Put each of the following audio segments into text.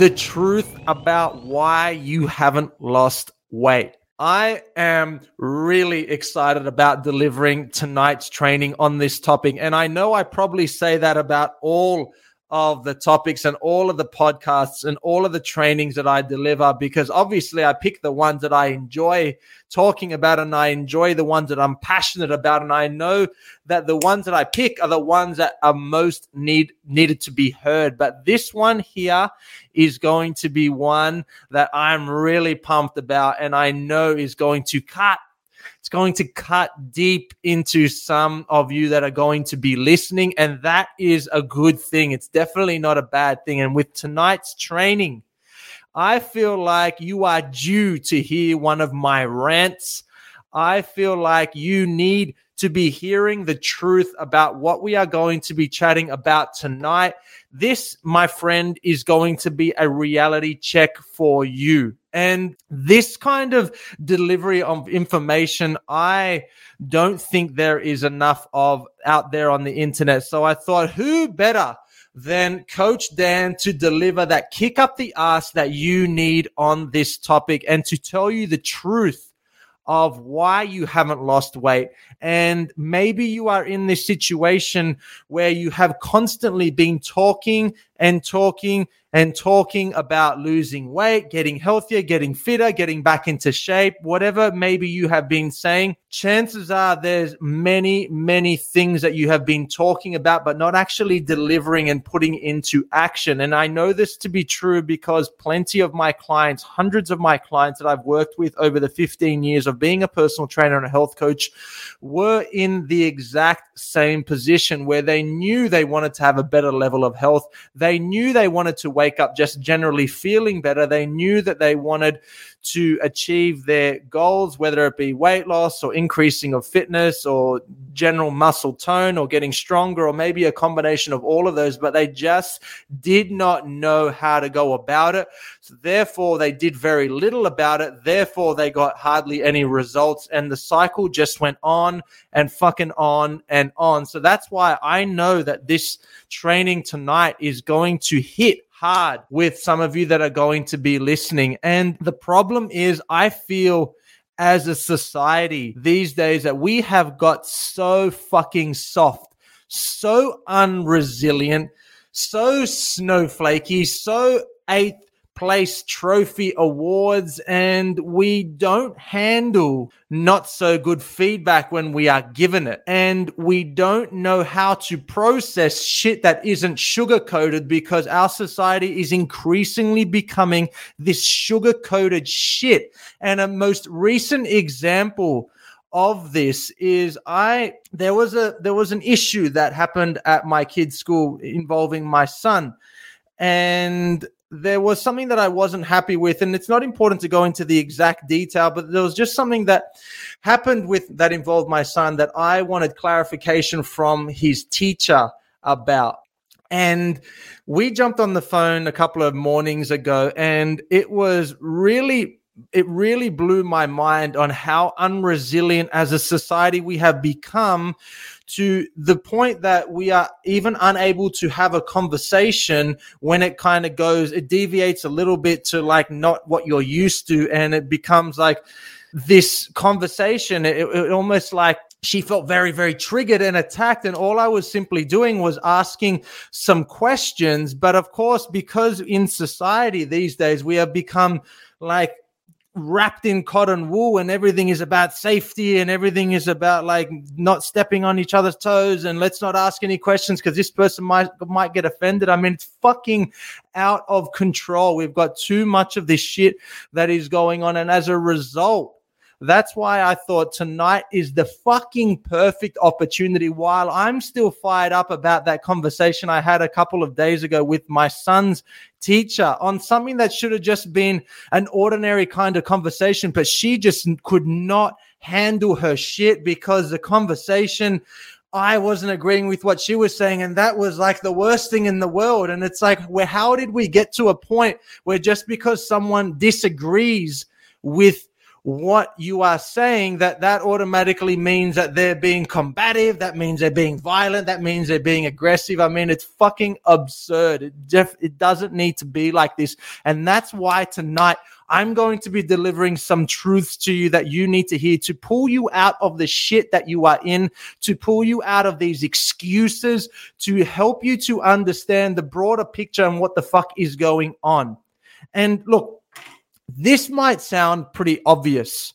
the truth about why you haven't lost weight. I am really excited about delivering tonight's training on this topic. And I know I probably say that about all of the topics and all of the podcasts and all of the trainings that I deliver because obviously I pick the ones that I enjoy talking about and I enjoy the ones that I'm passionate about. And I know that the ones that I pick are the ones that are most need needed to be heard. But this one here is going to be one that I'm really pumped about and I know is going to cut it's going to cut deep into some of you that are going to be listening. And that is a good thing. It's definitely not a bad thing. And with tonight's training, I feel like you are due to hear one of my rants. I feel like you need to be hearing the truth about what we are going to be chatting about tonight. This, my friend, is going to be a reality check for you. And this kind of delivery of information, I don't think there is enough of out there on the internet. So I thought, who better than Coach Dan to deliver that kick up the ass that you need on this topic and to tell you the truth of why you haven't lost weight. And maybe you are in this situation where you have constantly been talking and talking and talking about losing weight, getting healthier, getting fitter, getting back into shape, whatever maybe you have been saying, chances are there's many, many things that you have been talking about, but not actually delivering and putting into action. And I know this to be true because plenty of my clients, hundreds of my clients that I've worked with over the 15 years of being a personal trainer and a health coach were in the exact same position where they knew they wanted to have a better level of health. They knew they wanted to wake up just generally feeling better. They knew that they wanted to achieve their goals, whether it be weight loss or increasing of fitness or general muscle tone or getting stronger or maybe a combination of all of those, but they just did not know how to go about it. So therefore, they did very little about it. Therefore, they got hardly any results and the cycle just went on and fucking on and on. So that's why I know that this training tonight is going to hit hard with some of you that are going to be listening. And the problem is, I feel as a society these days that we have got so fucking soft, so unresilient, so snowflakey, so eighth place trophy awards and we don't handle not so good feedback when we are given it. And we don't know how to process shit that isn't sugar coated because our society is increasingly becoming this sugar coated shit. And a most recent example of this is I there was a there was an issue that happened at my kid's school involving my son and there was something that I wasn't happy with, and it's not important to go into the exact detail, but there was just something that happened with that involved my son that I wanted clarification from his teacher about. And we jumped on the phone a couple of mornings ago, and it was really it really blew my mind on how unresilient as a society we have become to the point that we are even unable to have a conversation when it kind of goes, it deviates a little bit to like not what you're used to. And it becomes like this conversation. It, it almost like she felt very, very triggered and attacked. And all I was simply doing was asking some questions. But of course, because in society these days, we have become like wrapped in cotton wool and everything is about safety and everything is about like not stepping on each other's toes and let's not ask any questions because this person might might get offended. I mean, it's fucking out of control. We've got too much of this shit that is going on, and as a result, That's why I thought tonight is the fucking perfect opportunity. While I'm still fired up about that conversation I had a couple of days ago with my son's teacher on something that should have just been an ordinary kind of conversation, but she just could not handle her shit because the conversation I wasn't agreeing with what she was saying. And that was like the worst thing in the world. And it's like, where, how did we get to a point where just because someone disagrees with what you are saying that that automatically means that they're being combative that means they're being violent that means they're being aggressive. I mean it's fucking absurd. It, def- it doesn't need to be like this. And that's why tonight i'm going to be delivering some truths to you that you need to hear to pull you out of the shit that you are in to pull you out of these excuses to help you to understand the broader picture and what the fuck is going on. And look this might sound pretty obvious,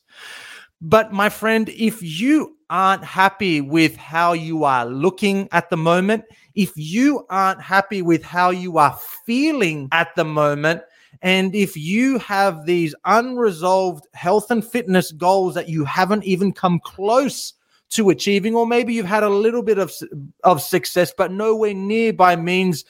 but my friend, if you aren't happy with how you are looking at the moment, if you aren't happy with how you are feeling at the moment, and if you have these unresolved health and fitness goals that you haven't even come close to achieving, or maybe you've had a little bit of, of success, but nowhere near by means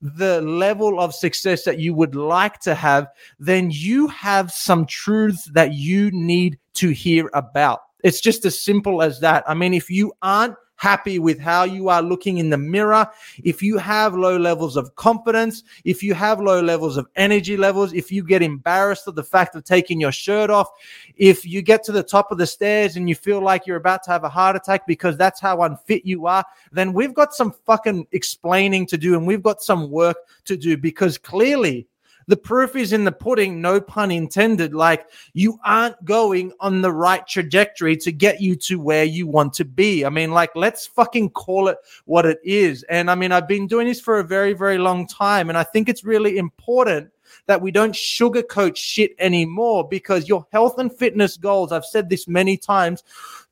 the level of success that you would like to have, then you have some truths that you need to hear about. It's just as simple as that. I mean, if you aren't happy with how you are looking in the mirror, if you have low levels of confidence, if you have low levels of energy levels, if you get embarrassed of the fact of taking your shirt off, if you get to the top of the stairs and you feel like you're about to have a heart attack because that's how unfit you are, then we've got some fucking explaining to do and we've got some work to do because clearly the proof is in the pudding, no pun intended. Like you aren't going on the right trajectory to get you to where you want to be. I mean, like, let's fucking call it what it is. And I mean, I've been doing this for a very, very long time. And I think it's really important that we don't sugarcoat shit anymore because your health and fitness goals, I've said this many times,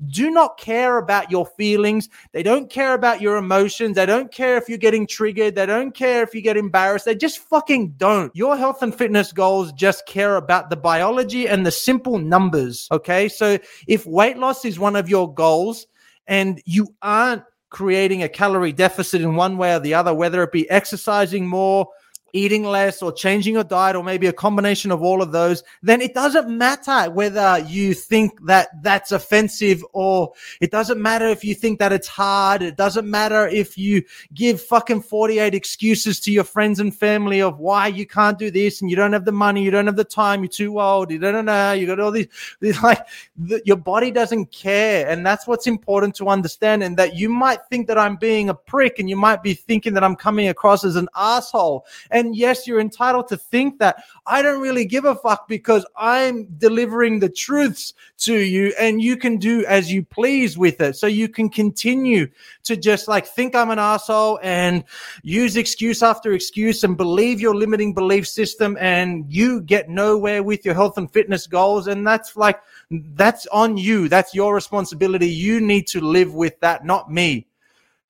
do not care about your feelings. They don't care about your emotions. They don't care if you're getting triggered. They don't care if you get embarrassed. They just fucking don't. Your health and fitness goals just care about the biology and the simple numbers. Okay. So if weight loss is one of your goals and you aren't creating a calorie deficit in one way or the other, whether it be exercising more, eating less or changing your diet or maybe a combination of all of those, then it doesn't matter whether you think that that's offensive or it doesn't matter if you think that it's hard. It doesn't matter if you give fucking 48 excuses to your friends and family of why you can't do this and you don't have the money, you don't have the time, you're too old, you don't know, you got all these, these like the, your body doesn't care. And that's what's important to understand. And that you might think that I'm being a prick and you might be thinking that I'm coming across as an asshole. And yes, you're entitled to think that. I don't really give a fuck because I'm delivering the truths to you and you can do as you please with it. So you can continue to just like think I'm an asshole and use excuse after excuse and believe your limiting belief system and you get nowhere with your health and fitness goals. And that's like, that's on you. That's your responsibility. You need to live with that, not me.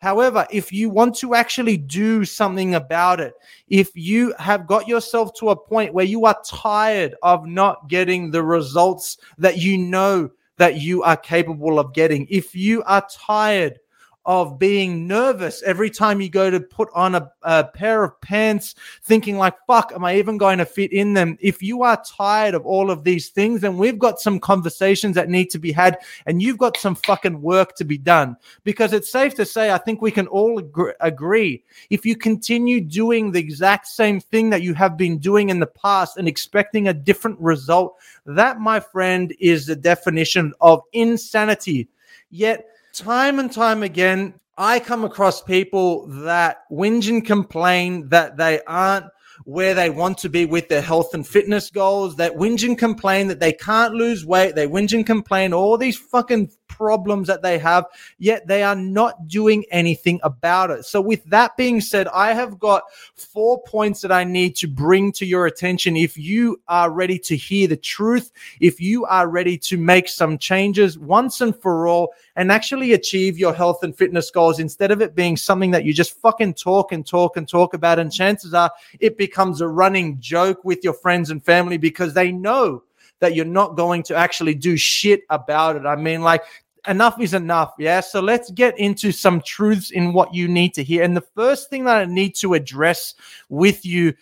However, if you want to actually do something about it, if you have got yourself to a point where you are tired of not getting the results that you know that you are capable of getting, if you are tired of being nervous every time you go to put on a, a, pair of pants, thinking like, fuck, am I even going to fit in them? If you are tired of all of these things, then we've got some conversations that need to be had and you've got some fucking work to be done because it's safe to say, I think we can all agree. If you continue doing the exact same thing that you have been doing in the past and expecting a different result, that, my friend, is the definition of insanity. Yet, time and time again, I come across people that whinge and complain that they aren't where they want to be with their health and fitness goals, that whinge and complain that they can't lose weight, they whinge and complain all these fucking problems that they have, yet they are not doing anything about it. So, with that being said, I have got four points that I need to bring to your attention. If you are ready to hear the truth, if you are ready to make some changes once and for all and actually achieve your health and fitness goals instead of it being something that you just fucking talk and talk and talk about. And chances are it becomes a running joke with your friends and family because they know that you're not going to actually do shit about it. I mean, like, enough is enough. Yeah. So let's get into some truths in what you need to hear. And the first thing that I need to address with you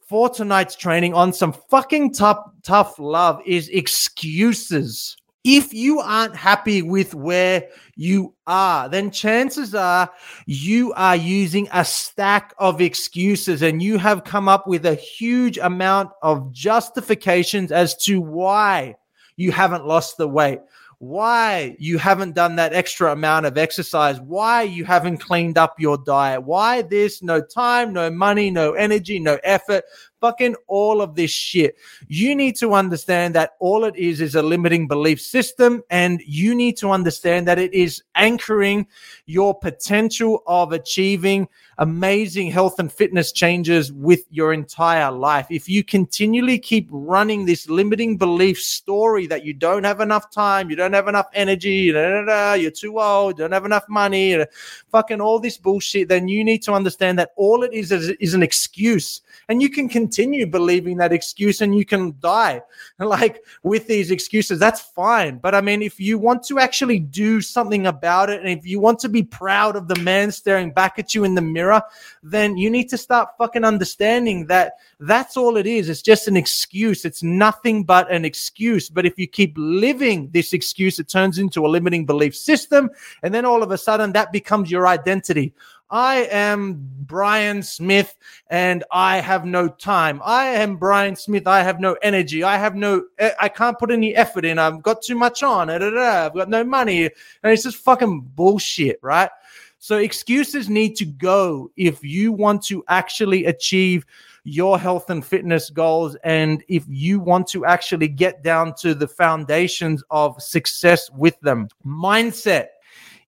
for tonight's training on some fucking tough, tough love is excuses. If you aren't happy with where you are, then chances are you are using a stack of excuses and you have come up with a huge amount of justifications as to why you haven't lost the weight why you haven't done that extra amount of exercise, why you haven't cleaned up your diet, why this, no time, no money, no energy, no effort, fucking all of this shit. You need to understand that all it is is a limiting belief system, and you need to understand that it is anchoring your potential of achieving amazing health and fitness changes with your entire life. If you continually keep running this limiting belief story that you don't have enough time, you don't have enough energy, you're too old, don't have enough money, fucking all this bullshit, then you need to understand that all it is is, is an excuse. And you can continue believing that excuse and you can die like with these excuses. That's fine. But I mean, if you want to actually do something about it and if you want to be proud of the man staring back at you in the mirror, then you need to start fucking understanding that that's all it is. It's just an excuse. It's nothing but an excuse. But if you keep living this excuse, it turns into a limiting belief system. And then all of a sudden that becomes your identity. I am Brian Smith and I have no time. I am Brian Smith. I have no energy. I have no, eh, I can't put any effort in. I've got too much on. I've got no money. And it's just fucking bullshit, right? So excuses need to go if you want to actually achieve your health and fitness goals and if you want to actually get down to the foundations of success with them. Mindset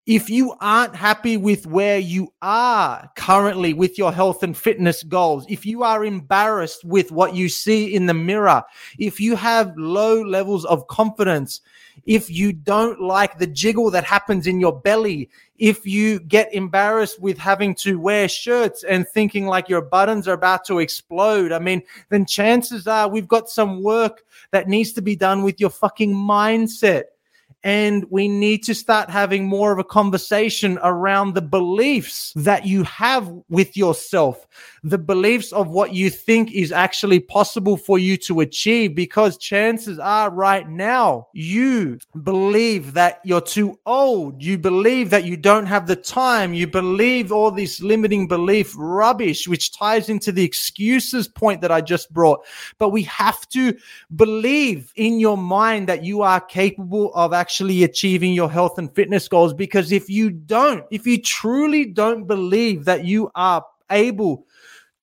if you aren't happy with where you are currently with your health and fitness goals, if you are embarrassed with what you see in the mirror, if you have low levels of confidence, if you don't like the jiggle that happens in your belly, if you get embarrassed with having to wear shirts and thinking like your buttons are about to explode, I mean, then chances are we've got some work that needs to be done with your fucking mindset and we need to start having more of a conversation around the beliefs that you have with yourself, the beliefs of what you think is actually possible for you to achieve. Because chances are right now, you believe that you're too old. You believe that you don't have the time. You believe all this limiting belief rubbish, which ties into the excuses point that I just brought. But we have to believe in your mind that you are capable of actually actually achieving your health and fitness goals. Because if you don't, if you truly don't believe that you are able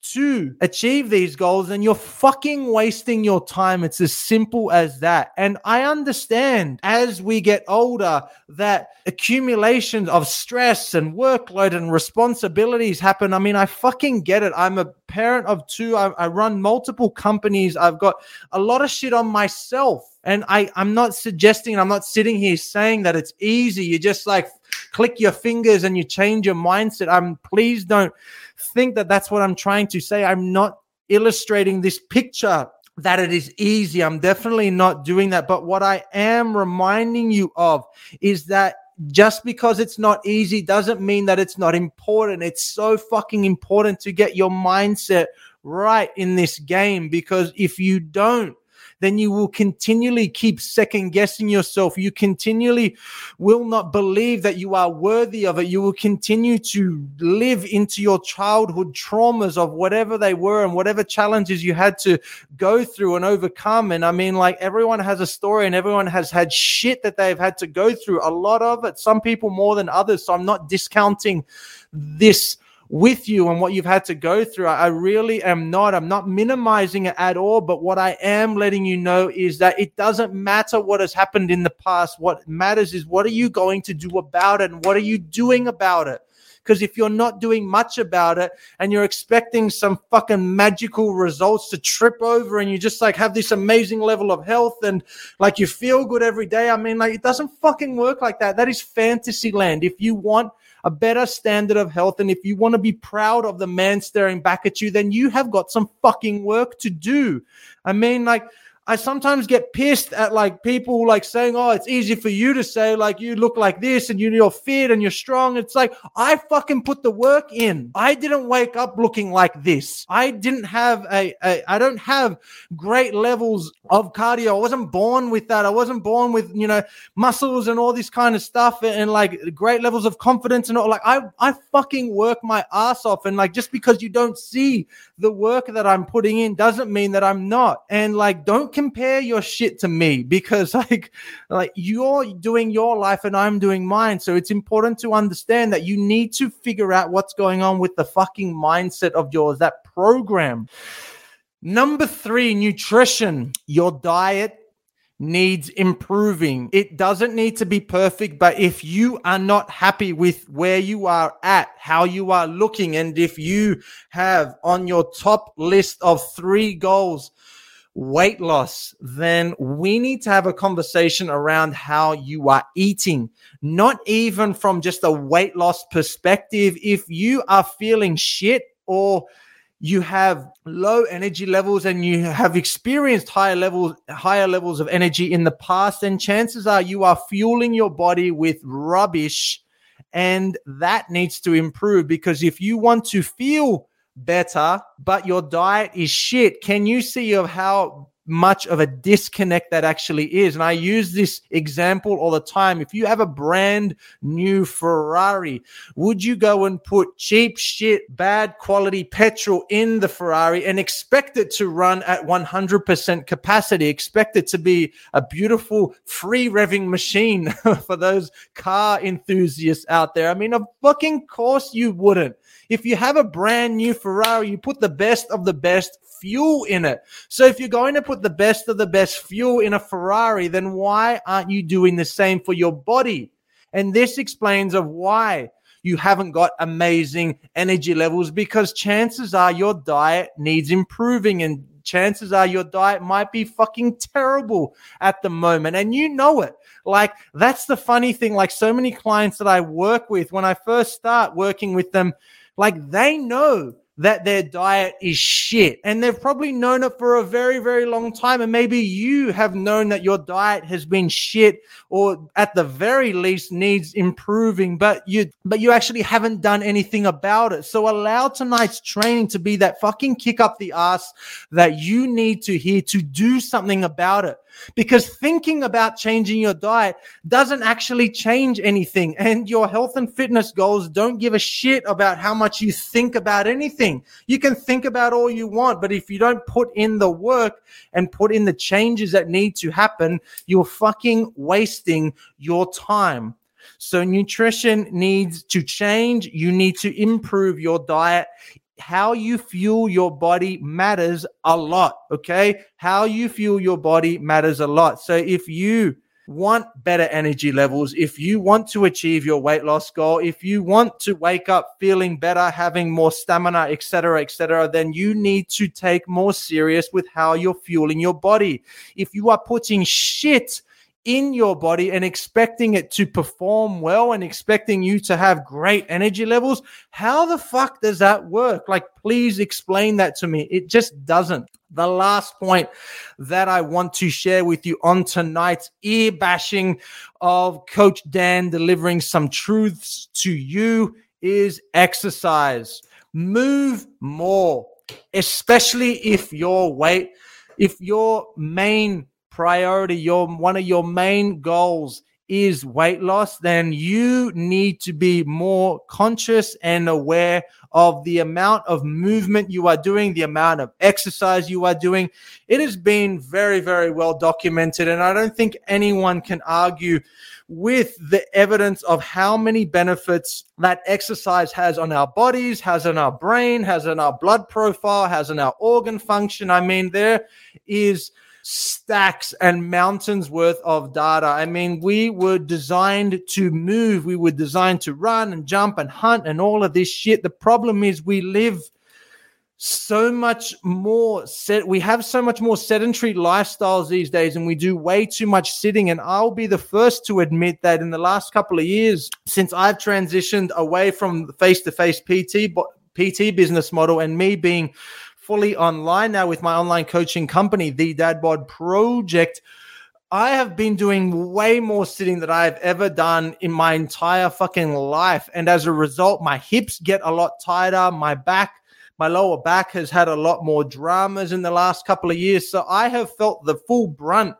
to achieve these goals and you're fucking wasting your time. It's as simple as that. And I understand as we get older that accumulation of stress and workload and responsibilities happen. I mean, I fucking get it. I'm a parent of two. I, I run multiple companies. I've got a lot of shit on myself. And I, I'm not suggesting, I'm not sitting here saying that it's easy. You just like click your fingers and you change your mindset. I'm please don't think that that's what I'm trying to say. I'm not illustrating this picture that it is easy. I'm definitely not doing that. But what I am reminding you of is that just because it's not easy doesn't mean that it's not important. It's so fucking important to get your mindset right in this game because if you don't, then you will continually keep second guessing yourself. You continually will not believe that you are worthy of it. You will continue to live into your childhood traumas of whatever they were and whatever challenges you had to go through and overcome. And I mean, like everyone has a story and everyone has had shit that they've had to go through. A lot of it, some people more than others. So I'm not discounting this with you and what you've had to go through. I really am not. I'm not minimizing it at all. But what I am letting you know is that it doesn't matter what has happened in the past. What matters is what are you going to do about it and what are you doing about it? Because if you're not doing much about it and you're expecting some fucking magical results to trip over and you just like have this amazing level of health and like you feel good every day, I mean, like it doesn't fucking work like that. That is fantasy land. If you want a better standard of health. And if you want to be proud of the man staring back at you, then you have got some fucking work to do. I mean, like, I sometimes get pissed at like people like saying, "Oh, it's easy for you to say like you look like this and you're fit and you're strong." It's like I fucking put the work in. I didn't wake up looking like this. I didn't have a, a I don't have great levels of cardio. I wasn't born with that. I wasn't born with you know muscles and all this kind of stuff and, and like great levels of confidence and all. Like I I fucking work my ass off and like just because you don't see the work that I'm putting in doesn't mean that I'm not. And like don't compare your shit to me because like like you're doing your life and I'm doing mine. So it's important to understand that you need to figure out what's going on with the fucking mindset of yours, that program. Number 3, nutrition. Your diet needs improving. It doesn't need to be perfect, but if you are not happy with where you are at, how you are looking, and if you have on your top list of three goals weight loss, then we need to have a conversation around how you are eating, not even from just a weight loss perspective. If you are feeling shit or you have low energy levels and you have experienced higher levels higher levels of energy in the past then chances are you are fueling your body with rubbish and that needs to improve because if you want to feel better, but your diet is shit. Can you see of how much of a disconnect that actually is. And I use this example all the time. If you have a brand new Ferrari, would you go and put cheap shit, bad quality petrol in the Ferrari and expect it to run at 100% capacity? Expect it to be a beautiful free revving machine for those car enthusiasts out there. I mean, of fucking course you wouldn't. If you have a brand new Ferrari, you put the best of the best fuel in it. So if you're going to put the best of the best fuel in a Ferrari, then why aren't you doing the same for your body? And this explains of why you haven't got amazing energy levels because chances are your diet needs improving and chances are your diet might be fucking terrible at the moment and you know it. Like that's the funny thing like so many clients that I work with when I first start working with them like they know that their diet is shit. And they've probably known it for a very, very long time. And maybe you have known that your diet has been shit or at the very least needs improving, but you, but you actually haven't done anything about it. So allow tonight's training to be that fucking kick up the ass that you need to hear to do something about it because thinking about changing your diet doesn't actually change anything. And your health and fitness goals don't give a shit about how much you think about anything. You can think about all you want, but if you don't put in the work and put in the changes that need to happen, you're fucking wasting your time. So nutrition needs to change. You need to improve your diet how you fuel your body matters a lot. Okay. How you fuel your body matters a lot. So if you want better energy levels, if you want to achieve your weight loss goal, if you want to wake up feeling better, having more stamina, etc., etc., then you need to take more serious with how you're fueling your body. If you are putting shit in your body and expecting it to perform well and expecting you to have great energy levels. How the fuck does that work? Like, please explain that to me. It just doesn't. The last point that I want to share with you on tonight's ear bashing of Coach Dan delivering some truths to you is exercise. Move more, especially if your weight, if your main priority, your one of your main goals is weight loss, then you need to be more conscious and aware of the amount of movement you are doing, the amount of exercise you are doing. It has been very, very well documented. And I don't think anyone can argue with the evidence of how many benefits that exercise has on our bodies, has on our brain, has on our blood profile, has on our organ function. I mean, there is stacks and mountains worth of data. I mean, we were designed to move, we were designed to run and jump and hunt and all of this shit. The problem is we live so much more set we have so much more sedentary lifestyles these days and we do way too much sitting and I'll be the first to admit that in the last couple of years since I've transitioned away from the face-to-face PT PT business model and me being fully online now with my online coaching company, the Dad Bod Project. I have been doing way more sitting than I've ever done in my entire fucking life. And as a result, my hips get a lot tighter. My back, my lower back has had a lot more dramas in the last couple of years. So I have felt the full brunt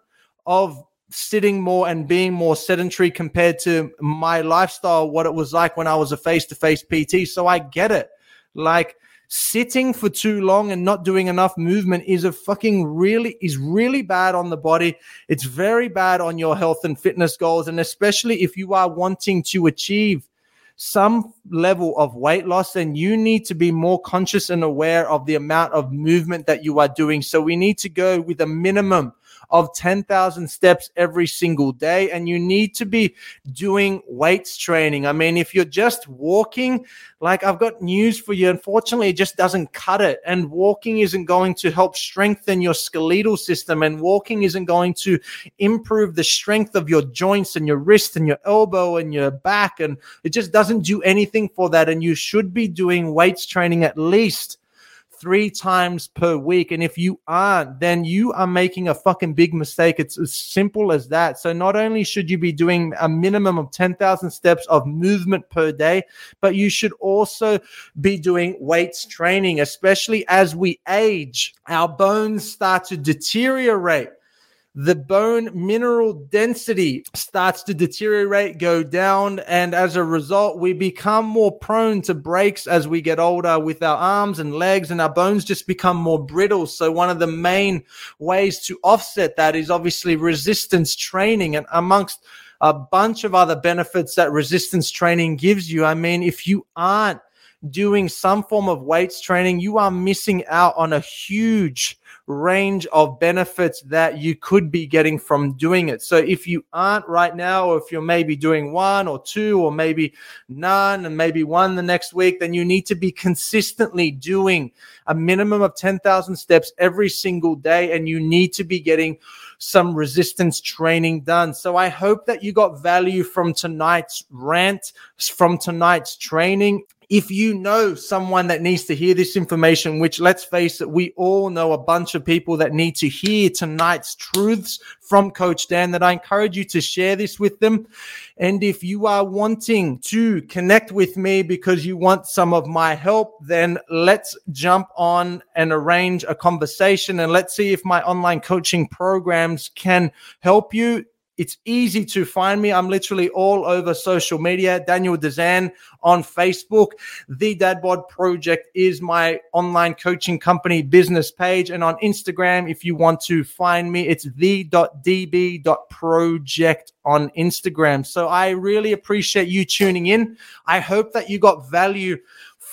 of sitting more and being more sedentary compared to my lifestyle, what it was like when I was a face to face PT. So I get it. Like, sitting for too long and not doing enough movement is a fucking really is really bad on the body. It's very bad on your health and fitness goals. And especially if you are wanting to achieve some level of weight loss then you need to be more conscious and aware of the amount of movement that you are doing. So we need to go with a minimum of 10,000 steps every single day. And you need to be doing weights training. I mean, if you're just walking, like I've got news for you. Unfortunately, it just doesn't cut it. And walking isn't going to help strengthen your skeletal system. And walking isn't going to improve the strength of your joints and your wrist and your elbow and your back. And it just doesn't do anything for that. And you should be doing weights training at least three times per week. And if you aren't, then you are making a fucking big mistake. It's as simple as that. So not only should you be doing a minimum of 10,000 steps of movement per day, but you should also be doing weights training, especially as we age. Our bones start to deteriorate the bone mineral density starts to deteriorate, go down, and as a result, we become more prone to breaks as we get older with our arms and legs, and our bones just become more brittle. So, one of the main ways to offset that is obviously resistance training, and amongst a bunch of other benefits that resistance training gives you. I mean, if you aren't doing some form of weights training, you are missing out on a huge range of benefits that you could be getting from doing it. So if you aren't right now, or if you're maybe doing one or two, or maybe none, and maybe one the next week, then you need to be consistently doing a minimum of 10,000 steps every single day. And you need to be getting some resistance training done. So I hope that you got value from tonight's rant, from tonight's training if you know someone that needs to hear this information, which let's face it, we all know a bunch of people that need to hear tonight's truths from Coach Dan, that I encourage you to share this with them. And if you are wanting to connect with me because you want some of my help, then let's jump on and arrange a conversation and let's see if my online coaching programs can help you it's easy to find me. I'm literally all over social media. Daniel Dezen on Facebook. The Dad Bod Project is my online coaching company business page. And on Instagram, if you want to find me, it's the.db.project on Instagram. So I really appreciate you tuning in. I hope that you got value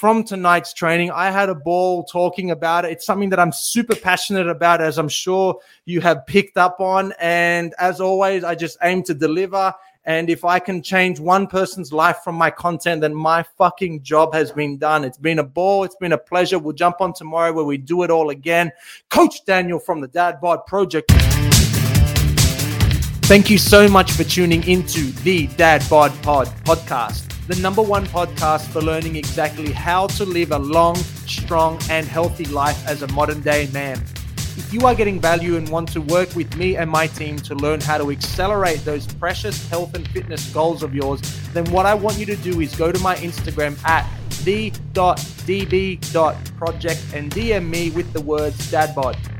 from tonight's training. I had a ball talking about it. It's something that I'm super passionate about, as I'm sure you have picked up on. And as always, I just aim to deliver. And if I can change one person's life from my content, then my fucking job has been done. It's been a ball. It's been a pleasure. We'll jump on tomorrow where we do it all again. Coach Daniel from the Dad Bod Project. Thank you so much for tuning into the Dad Bod Pod podcast the number one podcast for learning exactly how to live a long, strong, and healthy life as a modern day man. If you are getting value and want to work with me and my team to learn how to accelerate those precious health and fitness goals of yours, then what I want you to do is go to my Instagram at the.db.project and DM me with the words dadbod.